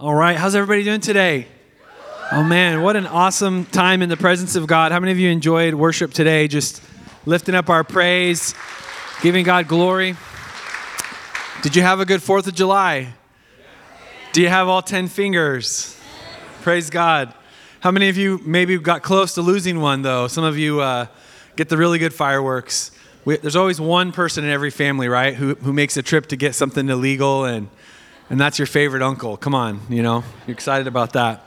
All right, how's everybody doing today? Oh man, what an awesome time in the presence of God. How many of you enjoyed worship today? Just lifting up our praise, giving God glory. Did you have a good 4th of July? Do you have all 10 fingers? Praise God. How many of you maybe got close to losing one though? Some of you uh, get the really good fireworks. We, there's always one person in every family, right, who, who makes a trip to get something illegal and and that's your favorite uncle. Come on, you know, you're excited about that.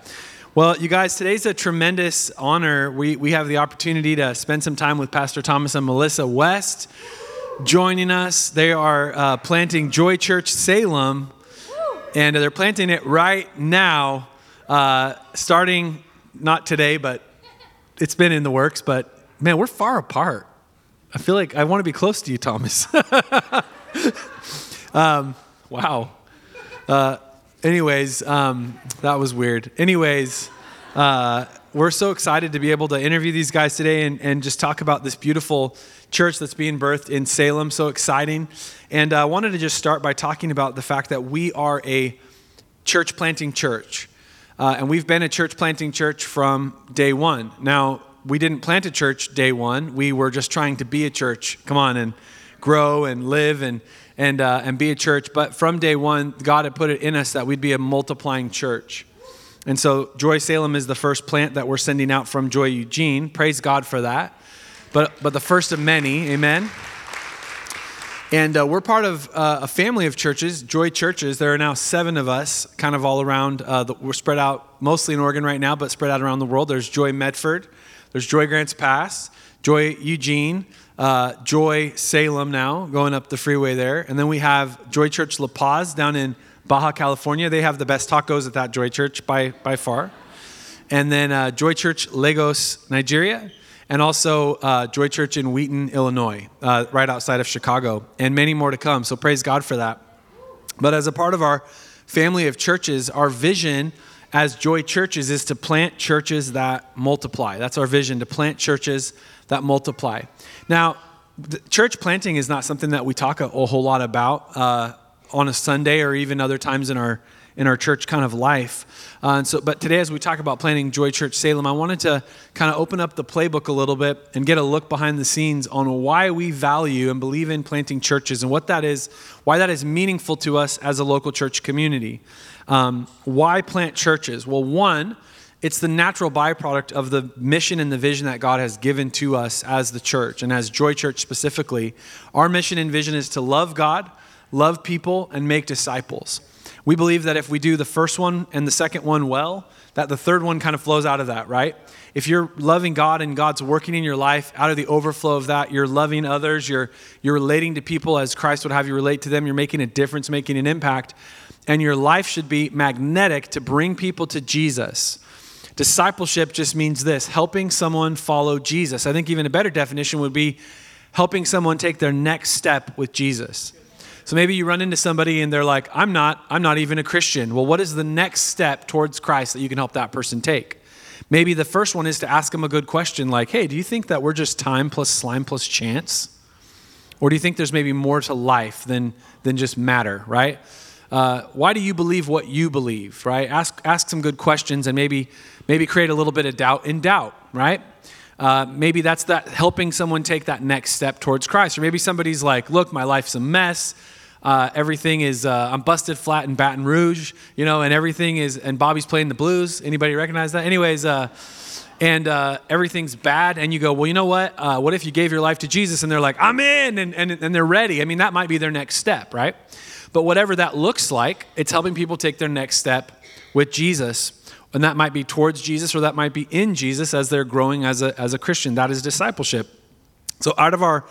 Well, you guys, today's a tremendous honor. We, we have the opportunity to spend some time with Pastor Thomas and Melissa West joining us. They are uh, planting Joy Church Salem, and they're planting it right now, uh, starting not today, but it's been in the works. But man, we're far apart. I feel like I want to be close to you, Thomas. um, wow. Uh, anyways, um, that was weird. Anyways, uh, we're so excited to be able to interview these guys today and, and just talk about this beautiful church that's being birthed in Salem. So exciting. And I uh, wanted to just start by talking about the fact that we are a church planting church. Uh, and we've been a church planting church from day one. Now, we didn't plant a church day one. We were just trying to be a church. Come on and grow and live and and, uh, and be a church. But from day one, God had put it in us that we'd be a multiplying church. And so Joy Salem is the first plant that we're sending out from Joy Eugene. Praise God for that. But, but the first of many, amen. And uh, we're part of uh, a family of churches, Joy Churches. There are now seven of us, kind of all around. Uh, the, we're spread out mostly in Oregon right now, but spread out around the world. There's Joy Medford, there's Joy Grants Pass, Joy Eugene, uh, Joy Salem now, going up the freeway there. And then we have Joy Church La Paz down in Baja California. They have the best tacos at that Joy Church by, by far. And then uh, Joy Church Lagos, Nigeria. And also uh, Joy Church in Wheaton, Illinois, uh, right outside of Chicago. And many more to come. So praise God for that. But as a part of our family of churches, our vision as Joy Churches is to plant churches that multiply. That's our vision, to plant churches that multiply. Now, church planting is not something that we talk a, a whole lot about uh, on a Sunday or even other times in our in our church kind of life. Uh, and so, but today, as we talk about planting Joy Church Salem, I wanted to kind of open up the playbook a little bit and get a look behind the scenes on why we value and believe in planting churches and what that is, why that is meaningful to us as a local church community. Um, why plant churches? Well, one, it's the natural byproduct of the mission and the vision that God has given to us as the church and as Joy Church specifically. Our mission and vision is to love God, love people, and make disciples. We believe that if we do the first one and the second one well, that the third one kind of flows out of that, right? If you're loving God and God's working in your life, out of the overflow of that, you're loving others, you're, you're relating to people as Christ would have you relate to them, you're making a difference, making an impact, and your life should be magnetic to bring people to Jesus. Discipleship just means this helping someone follow Jesus. I think even a better definition would be helping someone take their next step with Jesus. So maybe you run into somebody and they're like, I'm not, I'm not even a Christian. Well, what is the next step towards Christ that you can help that person take? Maybe the first one is to ask them a good question like, hey, do you think that we're just time plus slime plus chance? Or do you think there's maybe more to life than, than just matter, right? Uh, why do you believe what you believe, right? Ask, ask some good questions and maybe, maybe create a little bit of doubt in doubt, right? Uh, maybe that's that helping someone take that next step towards Christ. Or maybe somebody's like, look, my life's a mess. Uh, everything is, uh, I'm busted flat in Baton Rouge, you know, and everything is, and Bobby's playing the blues. Anybody recognize that? Anyways, uh, and uh, everything's bad, and you go, well, you know what? Uh, what if you gave your life to Jesus and they're like, I'm in, and, and, and they're ready? I mean, that might be their next step, right? But whatever that looks like, it's helping people take their next step with Jesus. And that might be towards Jesus or that might be in Jesus as they're growing as a, as a Christian. That is discipleship. So out of our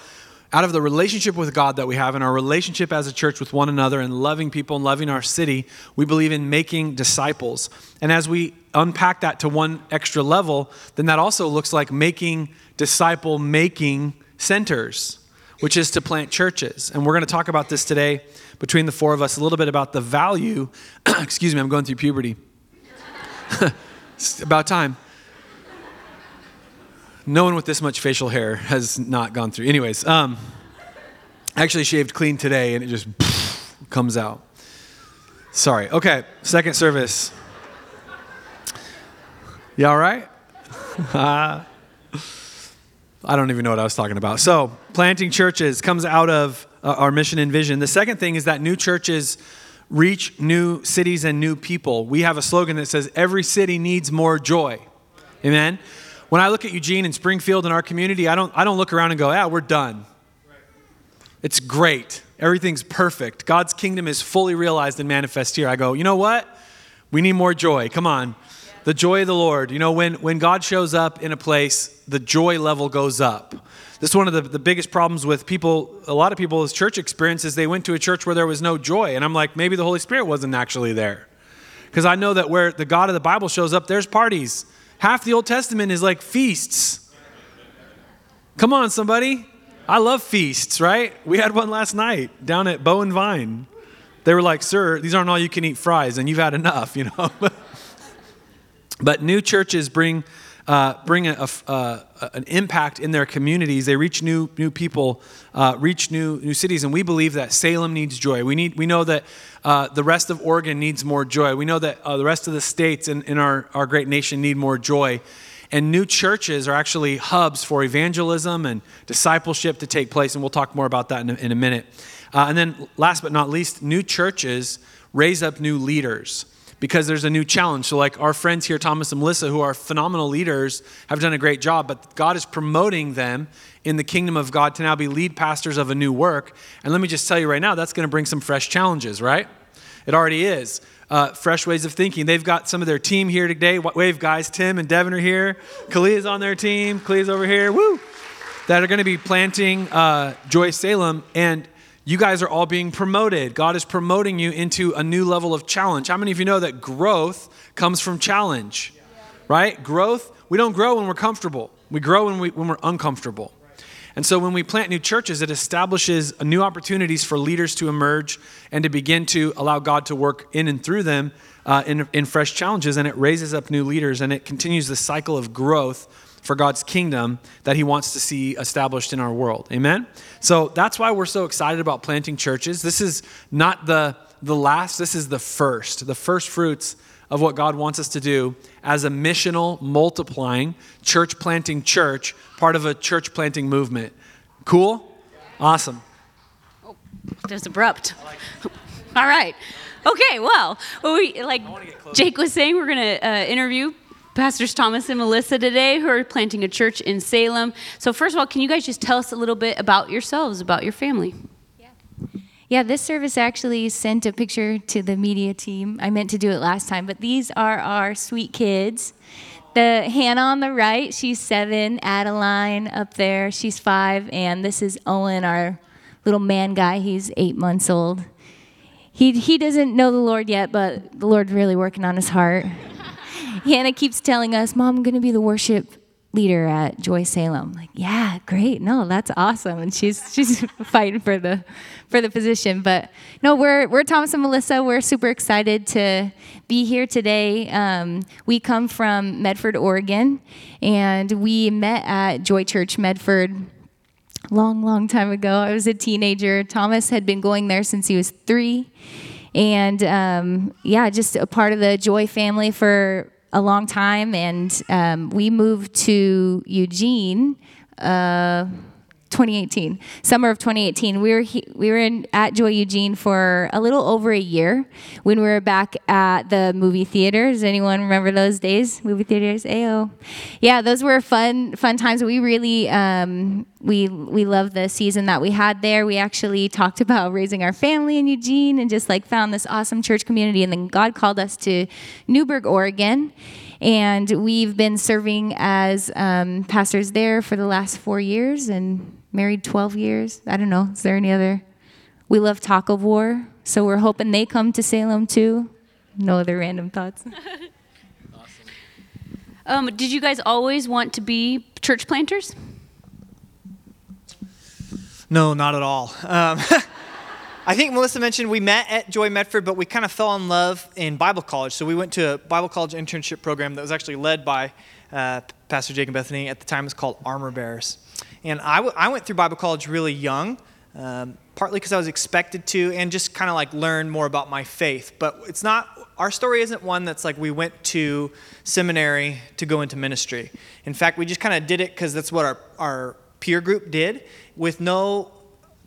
out of the relationship with God that we have and our relationship as a church with one another and loving people and loving our city, we believe in making disciples. And as we unpack that to one extra level, then that also looks like making disciple making centers, which is to plant churches. And we're going to talk about this today between the four of us a little bit about the value. excuse me, I'm going through puberty. it's about time. No one with this much facial hair has not gone through. Anyways, um, I actually shaved clean today and it just comes out. Sorry. Okay, second service. You all right? Uh, I don't even know what I was talking about. So, planting churches comes out of uh, our mission and vision. The second thing is that new churches reach new cities and new people. We have a slogan that says, Every city needs more joy. Amen? When I look at Eugene and Springfield and our community, I don't, I don't look around and go, Yeah, we're done. It's great. Everything's perfect. God's kingdom is fully realized and manifest here. I go, You know what? We need more joy. Come on. The joy of the Lord. You know, when, when God shows up in a place, the joy level goes up. This is one of the, the biggest problems with people, a lot of people's church experiences. They went to a church where there was no joy. And I'm like, maybe the Holy Spirit wasn't actually there. Because I know that where the God of the Bible shows up, there's parties. Half the Old Testament is like feasts. Come on, somebody. I love feasts, right? We had one last night down at Bow and Vine. They were like, sir, these aren't all you can eat fries, and you've had enough, you know? but new churches bring uh, bring a, a, uh, an impact in their communities. They reach new, new people, uh, reach new, new cities. And we believe that Salem needs joy. We, need, we know that uh, the rest of Oregon needs more joy. We know that uh, the rest of the states in, in our, our great nation need more joy. And new churches are actually hubs for evangelism and discipleship to take place. And we'll talk more about that in a, in a minute. And then, last but not least, new churches raise up new leaders because there's a new challenge. So, like our friends here, Thomas and Melissa, who are phenomenal leaders, have done a great job, but God is promoting them in the kingdom of God to now be lead pastors of a new work. And let me just tell you right now, that's going to bring some fresh challenges, right? It already is. Uh, fresh ways of thinking. They've got some of their team here today. Wave guys, Tim and Devin are here. Kalia's on their team. Kalia's over here. Woo! That are going to be planting uh, Joy Salem. And you guys are all being promoted. God is promoting you into a new level of challenge. How many of you know that growth comes from challenge? Right? Growth, we don't grow when we're comfortable. We grow when, we, when we're uncomfortable. And so when we plant new churches, it establishes new opportunities for leaders to emerge and to begin to allow God to work in and through them uh, in, in fresh challenges. And it raises up new leaders and it continues the cycle of growth for God's kingdom that He wants to see established in our world. Amen? So that's why we're so excited about planting churches. This is not the, the last, this is the first, the first fruits of what God wants us to do as a missional, multiplying, church planting church, part of a church planting movement. Cool? Awesome. Oh, that's abrupt. All right. Okay, well, we, like Jake was saying, we're going to uh, interview Pastors Thomas and Melissa today who are planting a church in Salem. So, first of all, can you guys just tell us a little bit about yourselves, about your family? Yeah. Yeah, this service actually sent a picture to the media team. I meant to do it last time, but these are our sweet kids. The Hannah on the right, she's seven. Adeline up there, she's five. And this is Owen, our little man guy. He's eight months old. He, he doesn't know the Lord yet, but the Lord's really working on his heart. Hannah keeps telling us, Mom, I'm going to be the worship leader at Joy Salem. Like, yeah, great. No, that's awesome. And she's she's fighting for the for the position. But no, we're we're Thomas and Melissa. We're super excited to be here today. Um, we come from Medford, Oregon, and we met at Joy Church Medford. Long, long time ago. I was a teenager. Thomas had been going there since he was three. And um, yeah, just a part of the Joy family for a long time, and um, we moved to Eugene. Uh, 2018, summer of 2018. We were he, we were in at Joy Eugene for a little over a year when we were back at the movie theaters. Anyone remember those days? Movie theaters, Ayo. Yeah, those were fun fun times. We really um, we we loved the season that we had there. We actually talked about raising our family in Eugene and just like found this awesome church community. And then God called us to Newberg, Oregon. And we've been serving as um, pastors there for the last four years and married 12 years. I don't know. Is there any other? We love Taco War, so we're hoping they come to Salem too. No other random thoughts. awesome. Um, did you guys always want to be church planters? No, not at all. Um, I think Melissa mentioned we met at Joy Medford, but we kind of fell in love in Bible college. So we went to a Bible college internship program that was actually led by uh, Pastor Jake and Bethany. At the time, it was called Armor Bearers. And I, w- I went through Bible college really young. um, partly because I was expected to, and just kind of like learn more about my faith. But it's not, our story isn't one that's like we went to seminary to go into ministry. In fact, we just kind of did it because that's what our, our peer group did with no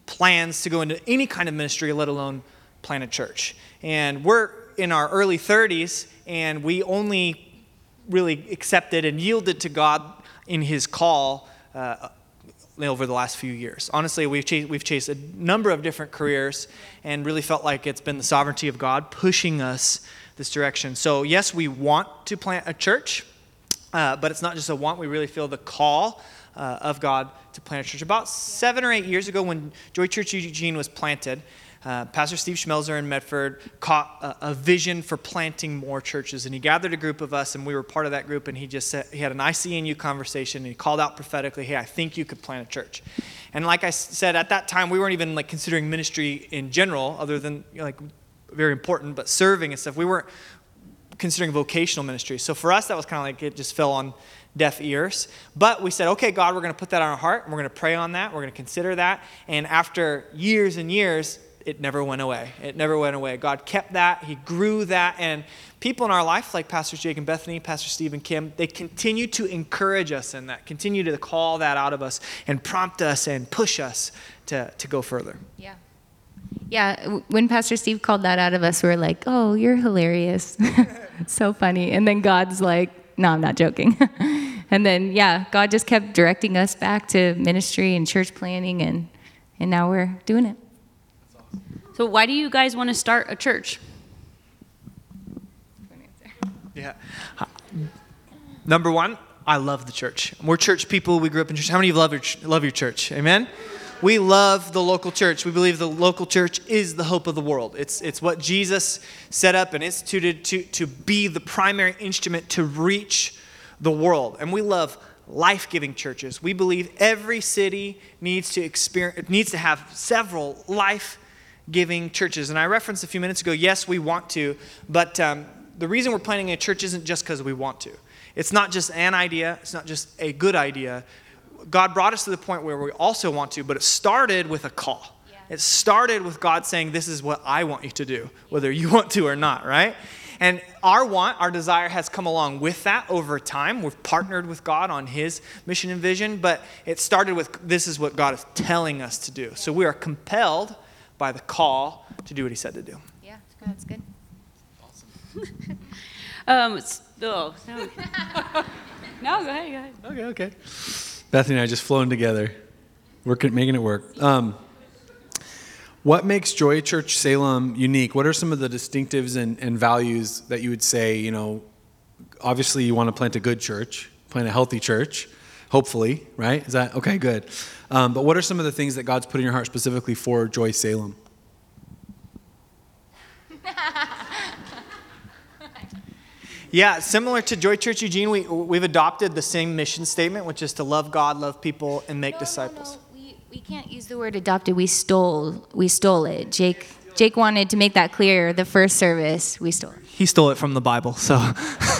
plans to go into any kind of ministry, let alone plant a church. And we're in our early 30s, and we only really accepted and yielded to God in His call uh, over the last few years. Honestly, we've chased, we've chased a number of different careers and really felt like it's been the sovereignty of God pushing us this direction. So, yes, we want to plant a church, uh, but it's not just a want, we really feel the call uh, of God to plant a church. About seven or eight years ago, when Joy Church Eugene was planted, uh, Pastor Steve Schmelzer in Medford caught a, a, vision for planting more churches, and he gathered a group of us, and we were part of that group. And he just said, he had an ICNU conversation, and he called out prophetically, "Hey, I think you could plant a church." And like I said, at that time, we weren't even like considering ministry in general, other than you know, like very important, but serving and stuff. We weren't considering vocational ministry. So for us, that was kind of like it just fell on deaf ears. But we said, okay, God, we're going to put that on our heart. We're going to pray on that. We're going to consider that. And after years and years, it never went away. It never went away. God kept that. He grew that. And people in our life, like Pastor Jake and Bethany, Pastor Steve and Kim, they continue to encourage us in that, continue to call that out of us and prompt us and push us to, to go further. Yeah. Yeah, when Pastor Steve called that out of us, we were like, oh, you're hilarious. so funny. And then God's like, no, I'm not joking. and then, yeah, God just kept directing us back to ministry and church planting, and, and now we're doing it. So, why do you guys want to start a church? Yeah. Number one, I love the church. We're church people. We grew up in church. How many of you love your, love your church? Amen? We love the local church. We believe the local church is the hope of the world. It's, it's what Jesus set up and instituted to, to be the primary instrument to reach the world. And we love life giving churches. We believe every city needs to, experience, needs to have several life giving churches. And I referenced a few minutes ago, yes, we want to, but um, the reason we're planting a church isn't just because we want to. It's not just an idea, it's not just a good idea. God brought us to the point where we also want to, but it started with a call. Yeah. It started with God saying, This is what I want you to do, whether you want to or not, right? And our want, our desire has come along with that over time. We've partnered with God on His mission and vision, but it started with this is what God is telling us to do. So we are compelled by the call to do what he said to do. Yeah, that's good. Awesome. um, oh, no. no, go ahead, go ahead. Okay, okay. Bethany and I just flowing together, working, making it work. Um, what makes Joy Church Salem unique? What are some of the distinctives and, and values that you would say, you know, obviously you want to plant a good church, plant a healthy church, hopefully, right? Is that okay? Good. Um, but what are some of the things that God's put in your heart specifically for Joy Salem? yeah, similar to Joy Church Eugene, we, we've adopted the same mission statement, which is to love God, love people, and make no, disciples. No, no. We, we can't use the word adopted. We stole, we stole it. Jake, Jake wanted to make that clear the first service. We stole it. He stole it from the Bible, so.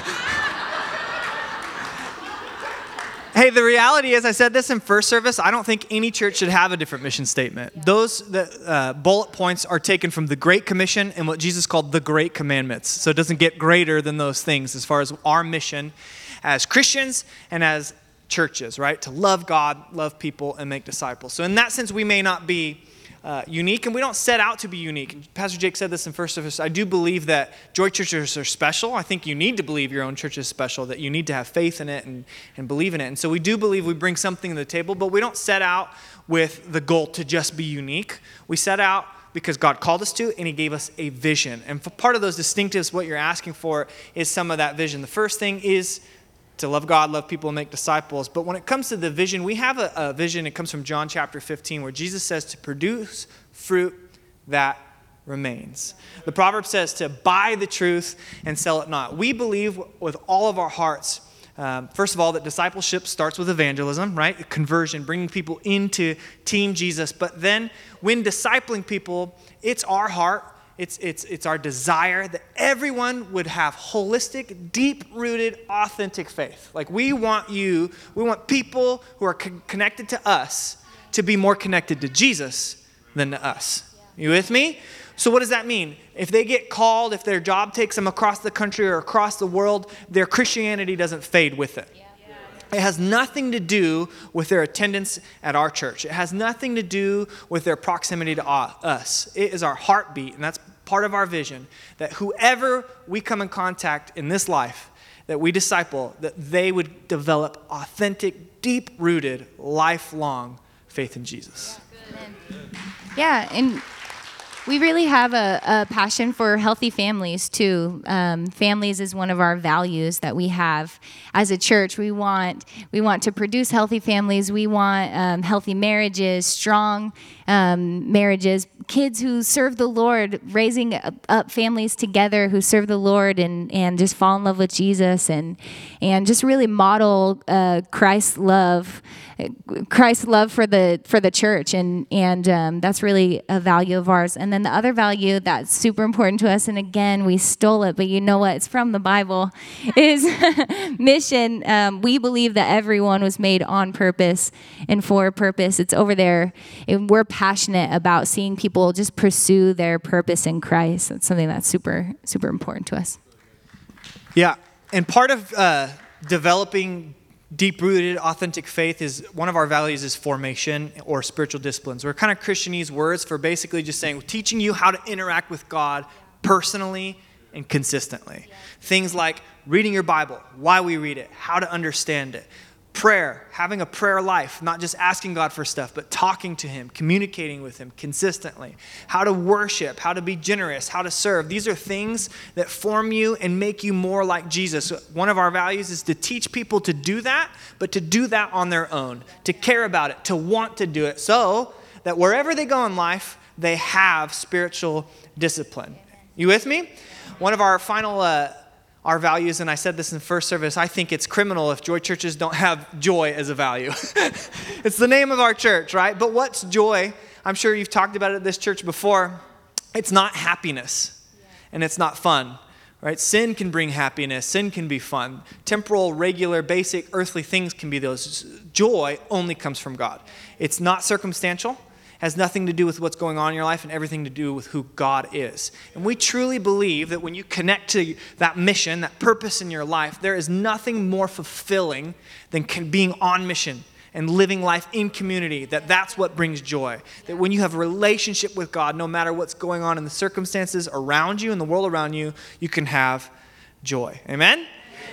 Hey, the reality is, I said this in first service. I don't think any church should have a different mission statement. Yeah. Those the, uh, bullet points are taken from the Great Commission and what Jesus called the Great Commandments. So it doesn't get greater than those things as far as our mission as Christians and as churches, right? To love God, love people, and make disciples. So in that sense, we may not be uh, unique, and we don't set out to be unique. Pastor Jake said this in first service. I do believe that joy churches are special. I think you need to believe your own church is special, that you need to have faith in it and, and believe in it. And so we do believe we bring something to the table, but we don't set out with the goal to just be unique. We set out because God called us to, and He gave us a vision. And part of those distinctives, what you're asking for, is some of that vision. The first thing is to love God, love people, and make disciples. But when it comes to the vision, we have a, a, vision. It comes from John chapter 15, where Jesus says to produce fruit that remains. The proverb says to buy the truth and sell it not. We believe with all of our hearts. Um, first of all, that discipleship starts with evangelism, right? Conversion, bringing people into Team Jesus. But then, when discipling people, it's our heart it's, it's, it's our desire that everyone would have holistic, deep rooted, authentic faith. Like, we want you, we want people who are co- connected to us to be more connected to Jesus, than to us. You with me? So, what does that mean? If they get called, if their job takes them across the country or across the world, their Christianity doesn't fade with it. It has nothing to do with their attendance at our church. It has nothing to do with their proximity to us. It is our heartbeat, and that's part of our vision that whoever we come in contact in this life, that we disciple, that they would develop authentic, deep rooted, lifelong faith in Jesus. Yeah, and we really have a, a passion for healthy families too. Um, families is one of our values that we have as a church. We want we want to produce healthy families. We want um, healthy marriages, strong um, marriages, kids who serve the Lord, raising up families together who serve the Lord and and just fall in love with Jesus and and just really model uh, Christ's love. Christ's love for the for the church, and and um, that's really a value of ours. And then the other value that's super important to us, and again we stole it, but you know what? It's from the Bible. Is mission. Um, we believe that everyone was made on purpose and for a purpose. It's over there, and we're passionate about seeing people just pursue their purpose in Christ. That's something that's super super important to us. Yeah, and part of uh, developing deep rooted, authentic faith is one of our values is formation or spiritual disciplines. We're kind of Christianese words for basically just saying teaching you how to interact with God personally and consistently. Things like reading your Bible, why we read it, how to understand it, prayer, having a prayer life, not just asking God for stuff, but talking to Him, communicating with Him consistently, how to worship, how to be generous, how to serve. These are things that form you and make you more like Jesus. One of our values is to teach people to do that, but to do that on their own, to care about it, to want to do it, so that wherever they go in life, they have spiritual discipline. You with me? One of our final. Uh, our values, and I said this in first service, I think it's criminal if joy churches don't have joy as a value. it's the name of our church, right? But what's joy? I'm sure you've talked about it at this church before. It's not happiness, and it's not fun, right? Sin can bring happiness, sin can be fun. Temporal, regular, basic, earthly things can be those. Joy only comes from God. It's not circumstantial has nothing to do with what's going on in your life and everything to do with who God is. And we truly believe that when you connect to that mission, that purpose in your life, there is nothing more fulfilling than being on mission and living life in community that that's what brings joy. That when you have a relationship with god no matter what's going on in the circumstances around you and the world around you you can have joy. Amen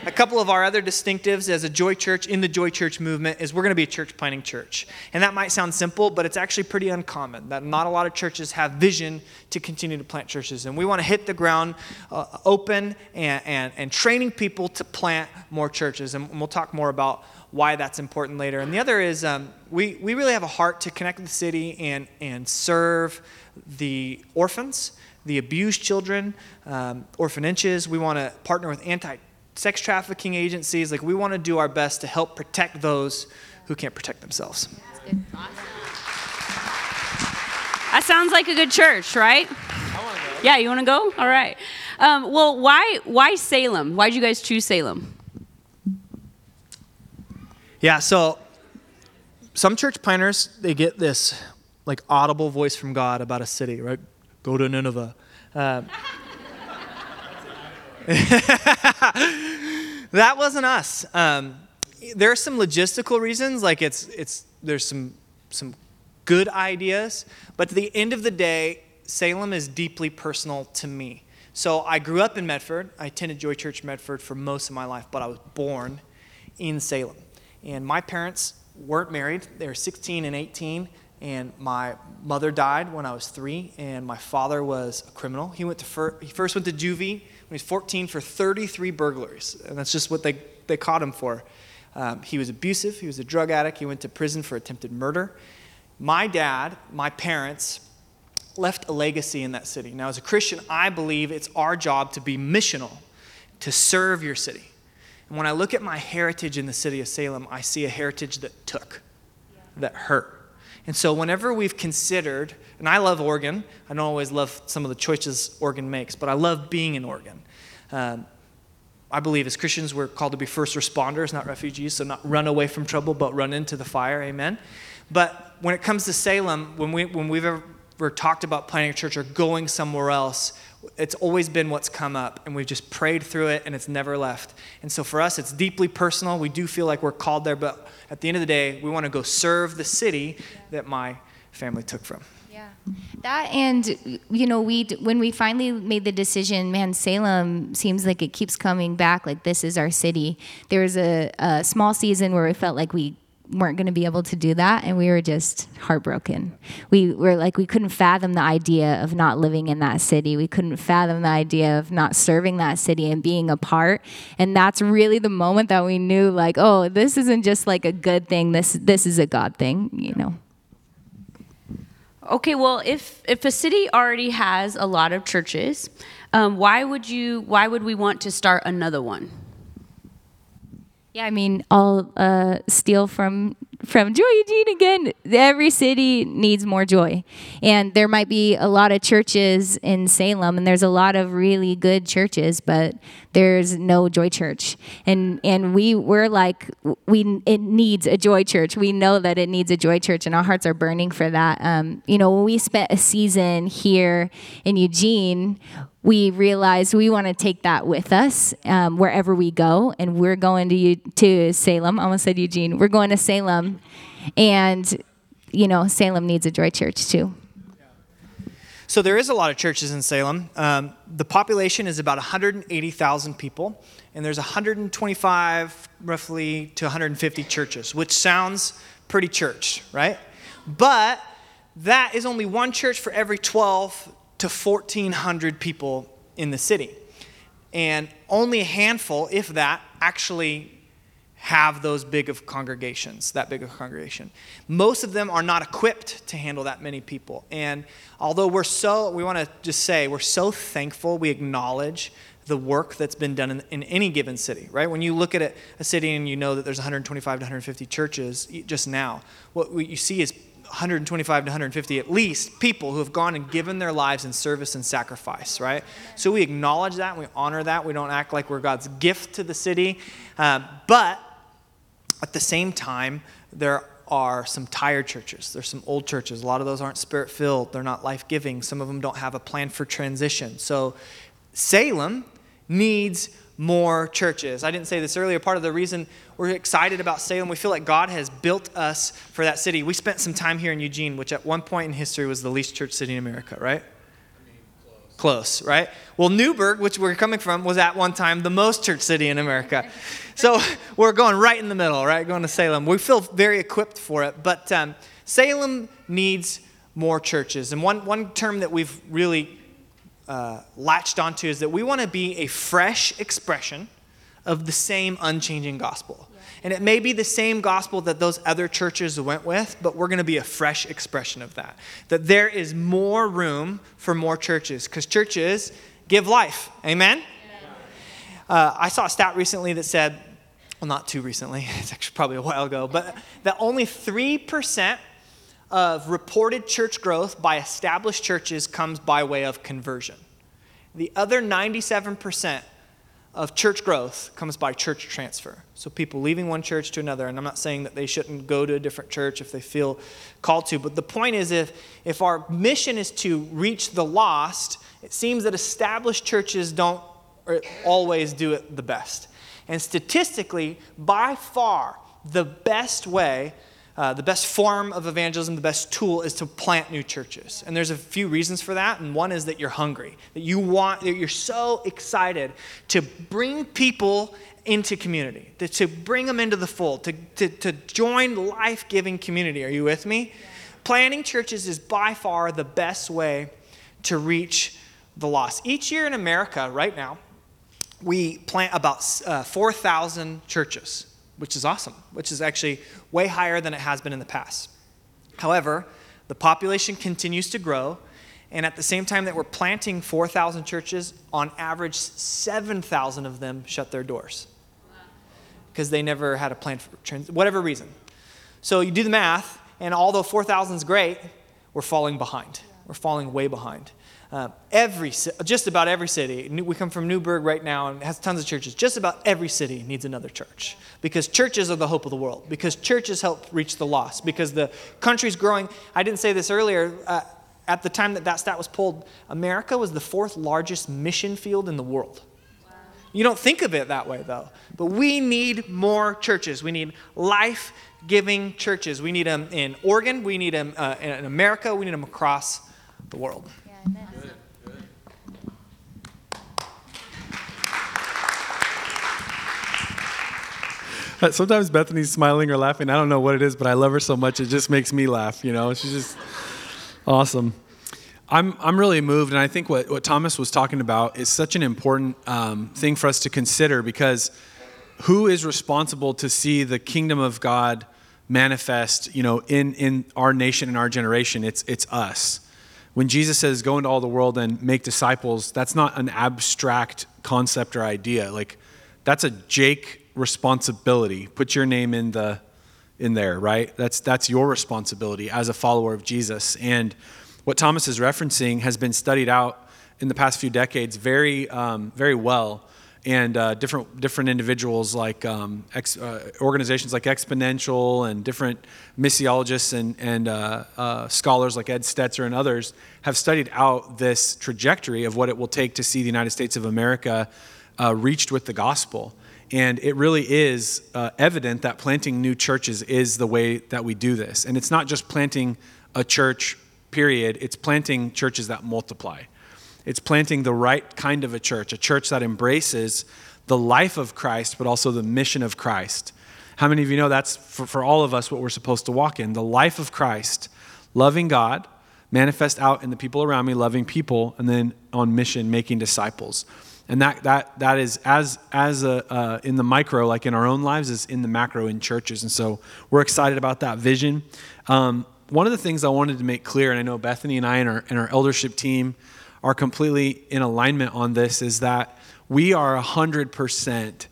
a couple of our other distinctives as a Joy Church in the Joy Church movement is we're going to be a church planting church. And that might sound simple, but it's actually pretty uncommon that not a lot of churches have vision to continue to plant churches. And we want to hit the ground uh, open and, and, and training people to plant more churches. And we'll talk more about why that's important later. And the other is um, we, we really have a heart to connect the city and, and serve the orphans, the abused children, um, orphanages. We want to partner with anti sex trafficking agencies. Like, we want to do our best to help protect those who can't protect themselves. That sounds like a good church, right? Yeah, you want to go? All right. Um, well, why why Salem? Why did you guys choose Salem? Yeah, so some church planters they get this like audible voice from God about a city, right? Go to Nineveh. Uh, that wasn't us. Um, there are some logistical reasons, like it's it's there's some some good ideas, but at the end of the day, Salem is deeply personal to me. So I grew up in Medford. I attended Joy Church Medford for most of my life, but I was born in Salem. And my parents weren't married. They were 16 and 18, and my mother died when I was three, and my father was a criminal. He went to fir- he first went to juvie when he was 14 for 33 burglaries, and that's just what they, they caught him for. Um, he was abusive, he was a drug addict, he went to prison for attempted murder. My dad, my parents, left a legacy in that city. Now, as a Christian, I believe it's our job to be missional, to serve your city. And when I look at my heritage in the city of Salem, I see a heritage that took, that hurt. And so, whenever we've considered, and I love Oregon, I don't always love some of the choices Oregon makes, but I love being in Oregon. Um, I believe as Christians, we're called to be first responders, not refugees, so not run away from trouble, but run into the fire. Amen. But when it comes to Salem, when, we, when we've ever talked about planting a church or going somewhere else, it's always been what's come up, and we've just prayed through it, and it's never left. And so for us, it's deeply personal. We do feel like we're called there, but at the end of the day, we want to go serve the city that my family took from. Yeah. That and you know we when we finally made the decision, man, Salem seems like it keeps coming back. Like this is our city. There was a, a small season where we felt like we weren't going to be able to do that and we were just heartbroken we were like we couldn't fathom the idea of not living in that city we couldn't fathom the idea of not serving that city and being a part and that's really the moment that we knew like oh this isn't just like a good thing this this is a god thing you know Okay, well, if if a city already has a lot of churches, um, why would you? Why would we want to start another one? Yeah, I mean, I'll uh, steal from from Joy Eugene again. Every city needs more joy, and there might be a lot of churches in Salem, and there's a lot of really good churches, but there's no Joy Church, and and we we're like we it needs a Joy Church. We know that it needs a Joy Church, and our hearts are burning for that. Um, you know, when we spent a season here in Eugene we realized we want to take that with us um, wherever we go, and we're going to to Salem. I almost said Eugene. We're going to Salem, and you know Salem needs a Joy Church too. So there is a lot of churches in Salem. Um, the population is about 180,000 people, and there's 125, roughly, to 150 churches, which sounds pretty church, right? But that is only one church for every 12 to 1,400 people in the city. And only a handful, if that, actually have those big of congregations, that big of congregation. Most of them are not equipped to handle that many people. And although we're so, we want to just say, we're so thankful, we acknowledge the work that's been done in, in any given city, right? When you look at a, a city and you know that there's 125 to 150 churches just now, what you see is 125 to 150 at least people who have gone and given their lives in service and sacrifice, right? So we acknowledge that, we honor that. We don't act like we're God's gift to the city. Uh, but at the same time, there are some tired churches. There's some old churches. A lot of those aren't spirit filled, they're not life giving. Some of them don't have a plan for transition. So Salem needs more churches. I didn't say this earlier. Part of the reason we're excited about Salem, we feel like God has built us for that city. We spent some time here in Eugene, which at one point in history was the least church city in America, right? close. right? Well, Newberg, which we're coming from, was at one time the most church city in America. So we're going right in the middle, right? Going to Salem. We feel very equipped for it. But um, Salem needs more churches. And one, one term that we've really uh, latched onto is that we want to be a fresh expression of the same unchanging gospel. Yeah. And it may be the same gospel that those other churches went with, but we're going to be a fresh expression of that. That there is more room for more churches because churches give life. Amen? Yeah. Uh, I saw a stat recently that said, well, not too recently, it's actually probably a while ago, but that only 3% of reported church growth by established churches comes by way of conversion. The other 97% of church growth comes by church transfer. So people leaving one church to another. And I'm not saying that they shouldn't go to a different church if they feel called to. But the point is if, if our mission is to reach the lost, it seems that established churches don't always do it the best. And statistically, by far, the best way uh, the best form of evangelism, the best tool is to plant new churches. And there's a few reasons for that. And one is that you're hungry, that you want, that you're so excited to bring people into community, to, to bring them into the fold, to, to, to join life giving community. Are you with me? Planting churches is by far the best way to reach the lost. Each year in America, right now, we plant about uh, 4,000 churches which is awesome, which is actually way higher than it has been in the past. However, the population continues to grow, and at the same time that we're planting 4,000 churches, on average, 7,000 of them shut their doors because they never had a plan for trans- whatever reason. So you do the math, and although 4,000 is great, we're falling behind. We're falling way behind. Uh, every, just about every city, we come from Newberg right now and has tons of churches. Just about every city needs another church because churches are the hope of the world, because churches help reach the lost, because the country's growing. I didn't say this earlier. Uh, at the time that that stat was pulled, America was the fourth largest mission field in the world. You don't think of it that way, though. But we need more churches. We need life giving churches. We need them in Oregon. We need them uh, in America. We need them across the world. Sometimes Bethany's smiling or laughing. I don't know what it is, but I love her so much it just makes me laugh. You know, she's just awesome. I'm, I'm really moved, and I think what, what Thomas was talking about is such an important um, thing for us to consider because who is responsible to see the kingdom of God manifest, you know, in, in our nation and our generation? It's, it's us. When Jesus says, go into all the world and make disciples, that's not an abstract concept or idea. Like, that's a Jake responsibility. Put your name in the in there, right? That's that's your responsibility as a follower of Jesus. And what Thomas is referencing has been studied out in the past few decades very um, very well. And uh, different different individuals like um, ex, uh, organizations like Exponential and different missiologists and and uh, uh scholars like Ed Stetzer and others have studied out this trajectory of what it will take to see the United States of America uh, reached with the gospel. And it really is uh, evident that planting new churches is the way that we do this. And it's not just planting a church, period, it's planting churches that multiply. It's planting the right kind of a church, a church that embraces the life of Christ, but also the mission of Christ. How many of you know that's for, for all of us what we're supposed to walk in? The life of Christ, loving God, manifest out in the people around me, loving people, and then on mission, making disciples and that that that is as as a, uh, in the micro like in our own lives is in the macro in churches. And so we're excited about that vision. Um, one of the things i wanted to make clear and i know bethany and i and our, and our eldership team are completely in alignment on this is that we are 100%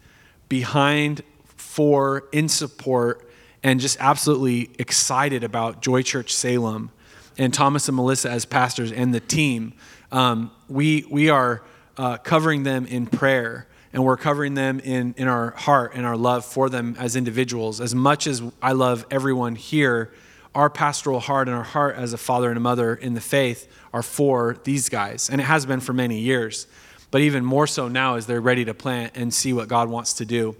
behind for in support and just absolutely excited about joy church salem and thomas and melissa as pastors and the team. Um, we we are uh, covering them in prayer and we're covering them in, in our heart and our love for them as individuals. As much as I love everyone here, our pastoral heart and our heart as a father and a mother in the faith are for these guys. And it has been for many years. But even more so now as they're ready to plant and see what God wants to do.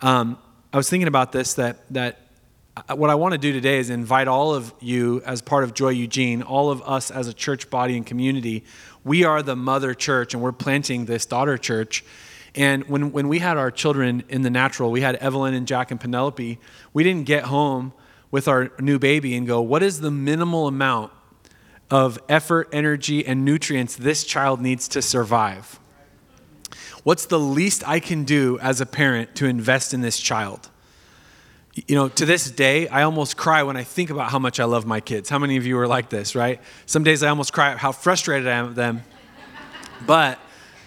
Um, I was thinking about this that, that what I want to do today is invite all of you as part of Joy Eugene, all of us as a church body and community we are the mother church and we're planting this daughter church. And when, when we had our children in the natural, we had Evelyn and Jack and Penelope, we didn't get home with our new baby and go, what is the minimal amount of effort, energy, and nutrients this child needs to survive? What's the least I can do as a parent to invest in this child? You know, to this day, I almost cry when I think about how much I love my kids. How many of you are like this, right? Some days I almost cry how frustrated I am with them. But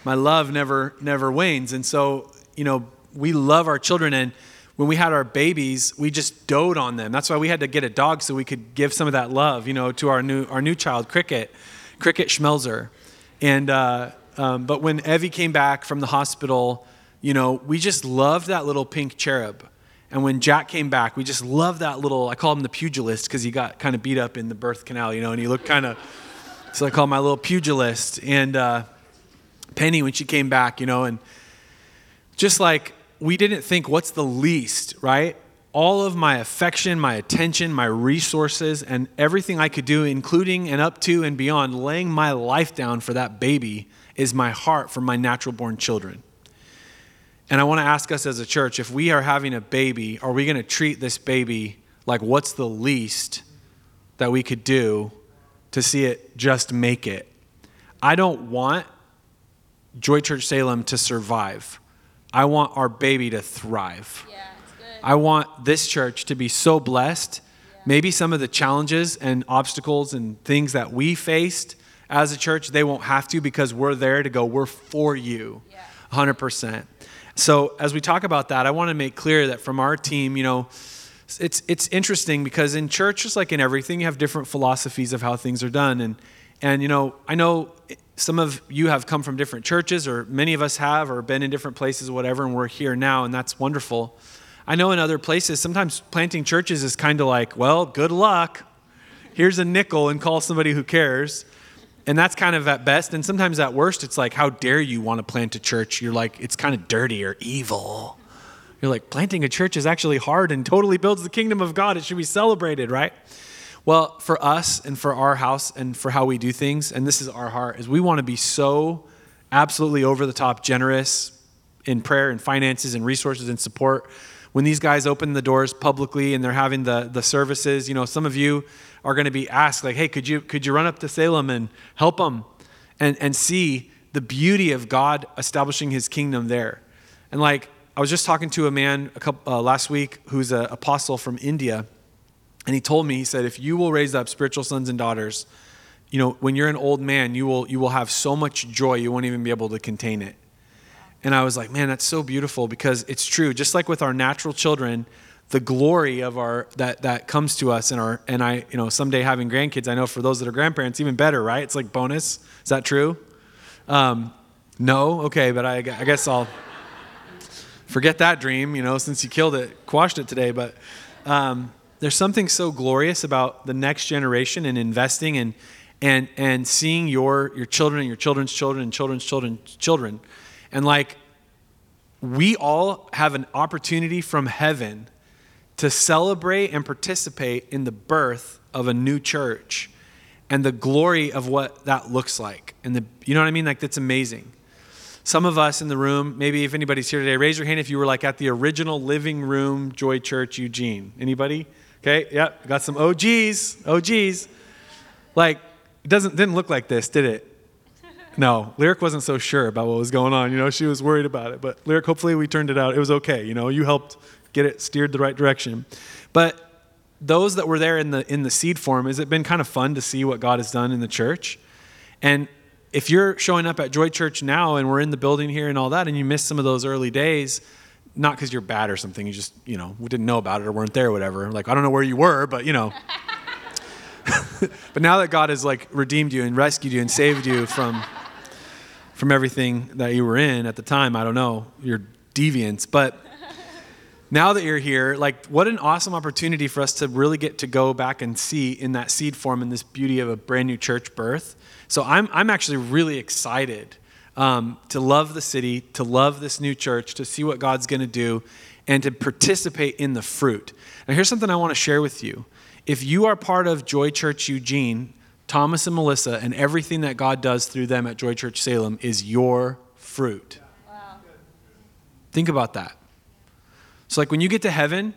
my love never never wanes. And so, you know, we love our children and when we had our babies, we just doted on them. That's why we had to get a dog so we could give some of that love, you know, to our new our new child, Cricket, Cricket Schmelzer. And uh, um, but when Evie came back from the hospital, you know, we just loved that little pink cherub and when Jack came back, we just loved that little, I call him the pugilist because he got kind of beat up in the birth canal, you know, and he looked kind of, so I call him my little pugilist. And uh, Penny, when she came back, you know, and just like we didn't think, what's the least, right? All of my affection, my attention, my resources, and everything I could do, including and up to and beyond, laying my life down for that baby, is my heart for my natural born children. And I want to ask us as a church if we are having a baby, are we going to treat this baby like what's the least that we could do to see it just make it? I don't want Joy Church Salem to survive. I want our baby to thrive. Yeah, I want this church to be so blessed. Yeah. Maybe some of the challenges and obstacles and things that we faced as a church, they won't have to because we're there to go, we're for you, yeah. 100%. So as we talk about that, I want to make clear that from our team, you know, it's it's interesting because in church, just like in everything, you have different philosophies of how things are done, and and you know, I know some of you have come from different churches, or many of us have, or been in different places, whatever, and we're here now, and that's wonderful. I know in other places, sometimes planting churches is kind of like, well, good luck. here's a nickel and call somebody who cares. And that's kind of at best. And sometimes at worst, it's like, how dare you want to plant a church? You're like, it's kind of dirty or evil. You're like, planting a church is actually hard and totally builds the kingdom of God. It should be celebrated, right? Well, for us and for our house and for how we do things, and this is our heart, is we want to be so absolutely over the top generous in prayer and finances and resources and support. When these guys open the doors publicly and they're having the, the services, you know, some of you are going to be asked, like, hey, could you, could you run up to Salem and help them and, and see the beauty of God establishing his kingdom there? And like, I was just talking to a man a couple, uh, last week who's an apostle from India, and he told me, he said, if you will raise up spiritual sons and daughters, you know, when you're an old man, you will, you will have so much joy, you won't even be able to contain it. And I was like, man, that's so beautiful because it's true. Just like with our natural children, the glory of our that that comes to us and our and I you know someday having grandkids I know for those that are grandparents even better right? It's like bonus. Is that true? Um, no? Okay but I, I guess I'll forget that dream you know since you killed it quashed it today. But um, there's something so glorious about the next generation and investing and and and seeing your your children and your children's children and children's children's children and like we all have an opportunity from heaven to celebrate and participate in the birth of a new church and the glory of what that looks like. And the you know what I mean? Like that's amazing. Some of us in the room, maybe if anybody's here today, raise your hand if you were like at the original living room Joy Church Eugene. Anybody? Okay, yep, got some OGs, OGs. Like, it doesn't didn't look like this, did it? No, Lyric wasn't so sure about what was going on. You know, she was worried about it. But Lyric, hopefully we turned it out. It was okay. You know, you helped get it steered the right direction. But those that were there in the in the seed form, has it been kind of fun to see what God has done in the church? And if you're showing up at Joy Church now and we're in the building here and all that, and you missed some of those early days, not because you're bad or something, you just, you know, we didn't know about it or weren't there or whatever. Like, I don't know where you were, but you know. but now that God has like redeemed you and rescued you and saved you from from everything that you were in at the time, I don't know, your deviance, but now that you're here, like what an awesome opportunity for us to really get to go back and see in that seed form and this beauty of a brand new church birth. So I'm, I'm actually really excited um, to love the city, to love this new church, to see what God's going to do, and to participate in the fruit. Now, here's something I want to share with you. If you are part of Joy Church Eugene, Thomas and Melissa, and everything that God does through them at Joy Church Salem is your fruit. Wow. Think about that. So, like when you get to heaven,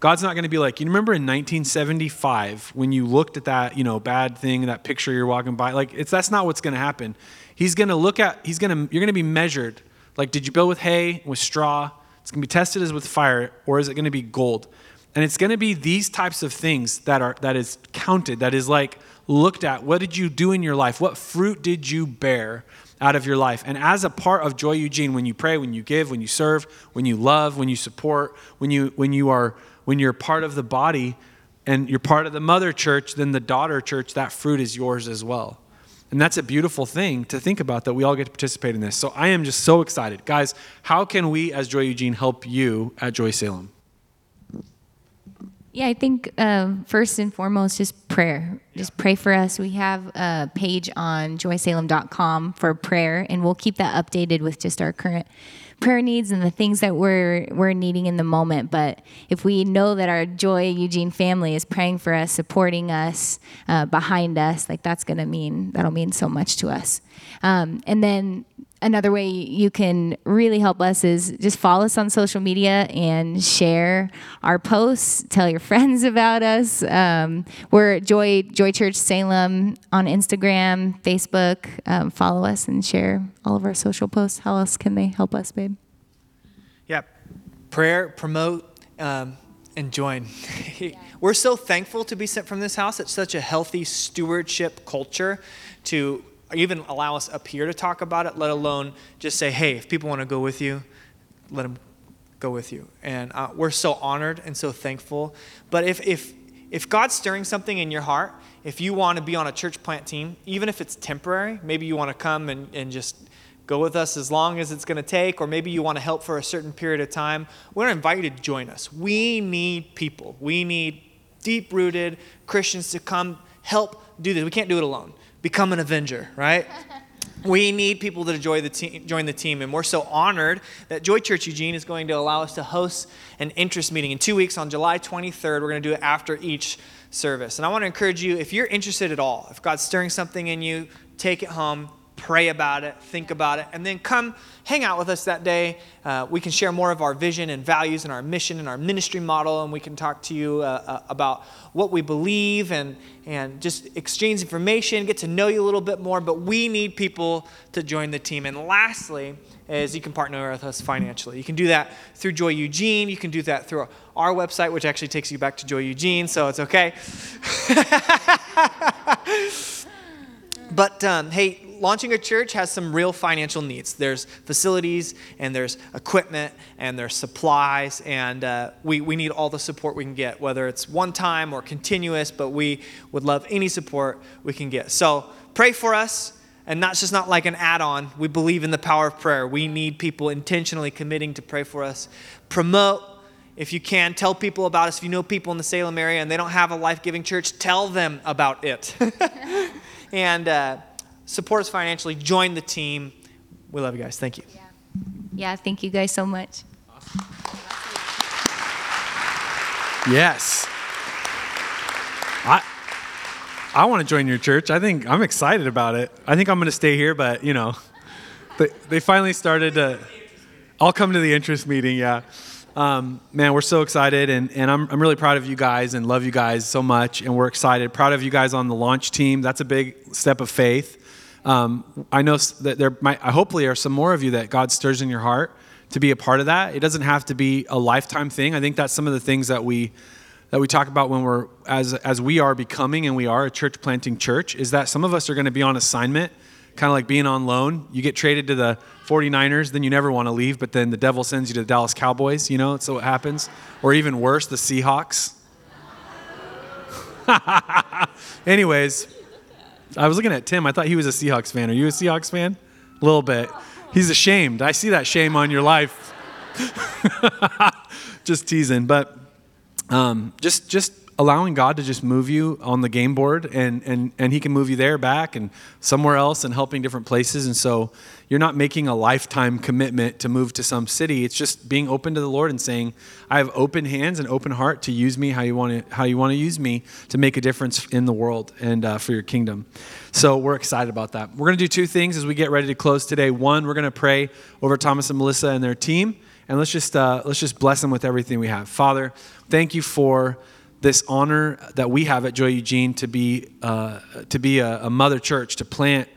God's not going to be like, you remember in 1975 when you looked at that, you know, bad thing, that picture you're walking by? Like, it's that's not what's going to happen. He's going to look at, he's going to, you're going to be measured. Like, did you build with hay, with straw? It's going to be tested as with fire, or is it going to be gold? And it's going to be these types of things that are that is counted, that is like looked at. What did you do in your life? What fruit did you bear? out of your life. And as a part of Joy Eugene, when you pray, when you give, when you serve, when you love, when you support, when you when you are when you're part of the body and you're part of the mother church, then the daughter church, that fruit is yours as well. And that's a beautiful thing to think about that we all get to participate in this. So I am just so excited. Guys, how can we as Joy Eugene help you at Joy Salem? Yeah, I think uh, first and foremost, just prayer. Just pray for us. We have a page on joysalem.com for prayer, and we'll keep that updated with just our current prayer needs and the things that we're we're needing in the moment. But if we know that our Joy Eugene family is praying for us, supporting us, uh, behind us, like that's gonna mean that'll mean so much to us. Um, and then another way you can really help us is just follow us on social media and share our posts. Tell your friends about us. Um, we're Joy Joy Church Salem on Instagram, Facebook. Um, follow us and share all of our social posts. How else can they help us, babe? Yeah, prayer, promote. Um, and join. We're so thankful to be sent from this house. It's such a healthy stewardship culture to even allow us up here to talk about it, let alone just say, hey, if people want to go with you, let them go with you. And uh, we're so honored and so thankful. But if, if, if God's stirring something in your heart, if you want to be on a church plant team, even if it's temporary, maybe you want to come and, and just go with us as long as it's going to take, or maybe you want to help for a certain period of time, we're invited to join us. We need people. We need deep rooted Christians to come help do this. We can't do it alone. Become an avenger, right? We need people to join the, team, join the team, and we're so honored that Joy Church Eugene is going to allow us to host an interest meeting in two weeks on July 23rd. We're going to do it after each service. And I want to encourage you if you're interested at all, if God's stirring something in you, take it home, pray about it, think about it, and then come hang out with us that day. Uh, we can share more of our vision and values and our mission and our ministry model, and we can talk to you uh, uh, about what we believe and, and just exchange information, get to know you a little bit more. But we need people to join the team. And lastly, is you can partner with us financially. You can do that through Joy Eugene. You can do that through our website, which actually takes you back to Joy Eugene, so it's okay. but um, hey, launching a church has some real financial needs. There's facilities and there's equipment and there's supplies, and uh, we, we need all the support we can get, whether it's one time or continuous, but we would love any support we can get. So pray for us. And that's just not like an add on. We believe in the power of prayer. We need people intentionally committing to pray for us. Promote if you can, tell people about us. If you know people in the Salem area and they don't have a life giving church, tell them about it. and uh, support us financially, join the team. We love you guys. Thank you. Yeah, yeah thank you guys so much. Yes. I I want to join your church. I think I'm excited about it. I think I'm going to stay here, but you know, they, they finally started to. I'll come to the interest meeting. Yeah. Um, man, we're so excited, and, and I'm, I'm really proud of you guys and love you guys so much. And we're excited. Proud of you guys on the launch team. That's a big step of faith. Um, I know that there might, hopefully, are some more of you that God stirs in your heart to be a part of that. It doesn't have to be a lifetime thing. I think that's some of the things that we that we talk about when we're as as we are becoming and we are a church planting church is that some of us are going to be on assignment kind of like being on loan you get traded to the 49ers then you never want to leave but then the devil sends you to the dallas cowboys you know so what happens or even worse the seahawks anyways I was looking at Tim. I thought he was a Seahawks fan. Are you a Seahawks fan? A little bit. He's ashamed. I see that shame on your life. just teasing, but um, just just allowing God to just move you on the game board, and and and He can move you there, back, and somewhere else, and helping different places. And so you're not making a lifetime commitment to move to some city. It's just being open to the Lord and saying, "I have open hands and open heart to use me how you want to how you want to use me to make a difference in the world and uh, for your kingdom." So we're excited about that. We're going to do two things as we get ready to close today. One, we're going to pray over Thomas and Melissa and their team, and let's just uh, let's just bless them with everything we have. Father, thank you for this honor that we have at Joy Eugene to be uh, to be a, a mother church to plant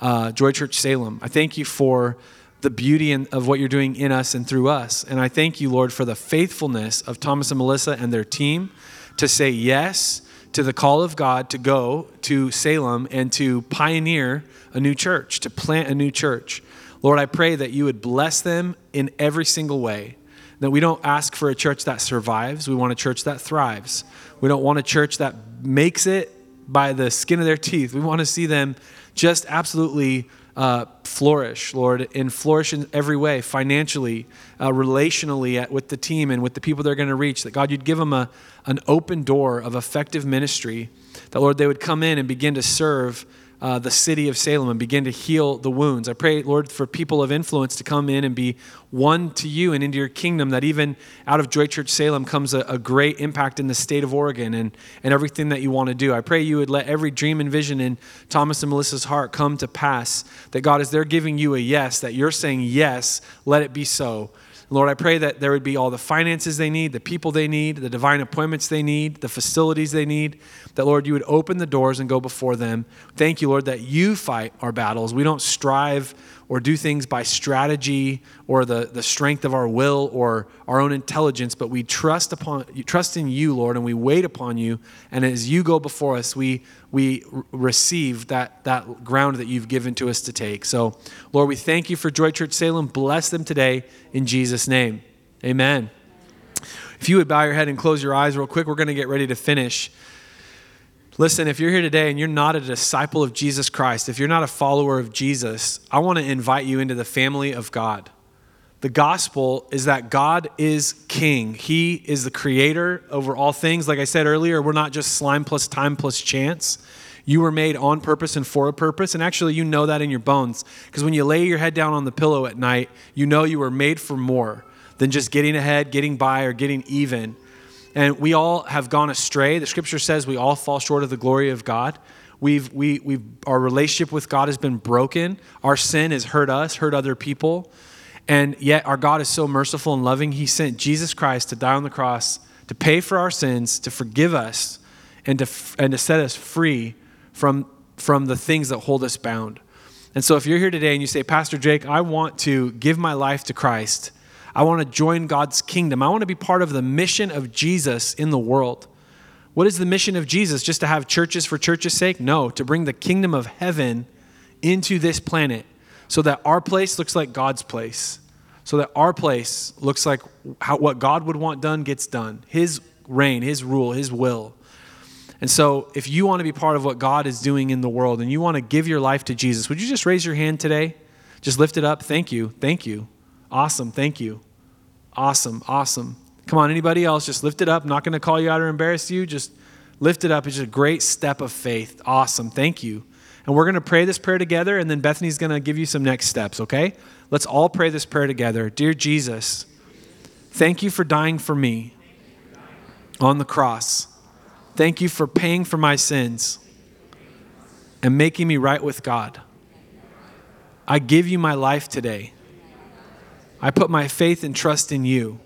uh, Joy Church Salem. I thank you for the beauty in, of what you're doing in us and through us. And I thank you, Lord, for the faithfulness of Thomas and Melissa and their team to say yes to the call of God to go to Salem and to pioneer a new church, to plant a new church. Lord, I pray that you would bless them in every single way. That we don't ask for a church that survives, we want a church that thrives. We don't want a church that makes it by the skin of their teeth. We want to see them just absolutely uh, flourish, Lord, and flourish in every way, financially, uh, relationally at, with the team and with the people they're going to reach. That God, you'd give them a, an open door of effective ministry. That, Lord, they would come in and begin to serve uh, the city of Salem and begin to heal the wounds. I pray, Lord, for people of influence to come in and be won to you and into your kingdom, that even out of Joy Church Salem comes a, a great impact in the state of Oregon and, and everything that you want to do. I pray you would let every dream and vision in Thomas and Melissa's heart come to pass. That God, as they're giving you a yes, that you're saying yes, let it be so. Lord, I pray that there would be all the finances they need, the people they need, the divine appointments they need, the facilities they need. That, Lord, you would open the doors and go before them. Thank you, Lord, that you fight our battles. We don't strive or do things by strategy or the, the strength of our will or our own intelligence, but we trust upon trust in you, Lord, and we wait upon you. And as you go before us, we we receive that, that ground that you've given to us to take. So, Lord, we thank you for Joy Church Salem. Bless them today in Jesus' name. Amen. If you would bow your head and close your eyes real quick, we're going to get ready to finish. Listen, if you're here today and you're not a disciple of Jesus Christ, if you're not a follower of Jesus, I want to invite you into the family of God. The gospel is that God is king. He is the creator over all things. Like I said earlier, we're not just slime plus time plus chance. You were made on purpose and for a purpose. And actually, you know that in your bones. Because when you lay your head down on the pillow at night, you know you were made for more than just getting ahead, getting by, or getting even. And we all have gone astray. The scripture says we all fall short of the glory of God. We've, we, we've, our relationship with God has been broken. Our sin has hurt us, hurt other people. And yet, our God is so merciful and loving, He sent Jesus Christ to die on the cross to pay for our sins, to forgive us, and to, and to set us free from, from the things that hold us bound. And so, if you're here today and you say, Pastor Jake, I want to give my life to Christ, I want to join God's kingdom, I want to be part of the mission of Jesus in the world. What is the mission of Jesus? Just to have churches for church's sake? No, to bring the kingdom of heaven into this planet so that our place looks like God's place, so that our place looks like how, what God would want done gets done. His reign, His rule, His will. And so, if you want to be part of what God is doing in the world and you want to give your life to Jesus, would you just raise your hand today? Just lift it up. Thank you. Thank you. Awesome. Thank you. Awesome. Awesome. Come on, anybody else? Just lift it up. I'm not going to call you out or embarrass you. Just lift it up. It's just a great step of faith. Awesome. Thank you. And we're going to pray this prayer together, and then Bethany's going to give you some next steps, okay? Let's all pray this prayer together. Dear Jesus, thank you for dying for me on the cross. Thank you for paying for my sins and making me right with God. I give you my life today. I put my faith and trust in you.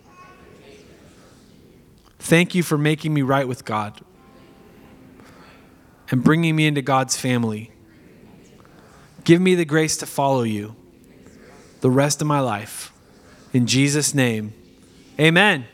Thank you for making me right with God and bringing me into God's family. Give me the grace to follow you the rest of my life. In Jesus' name, amen.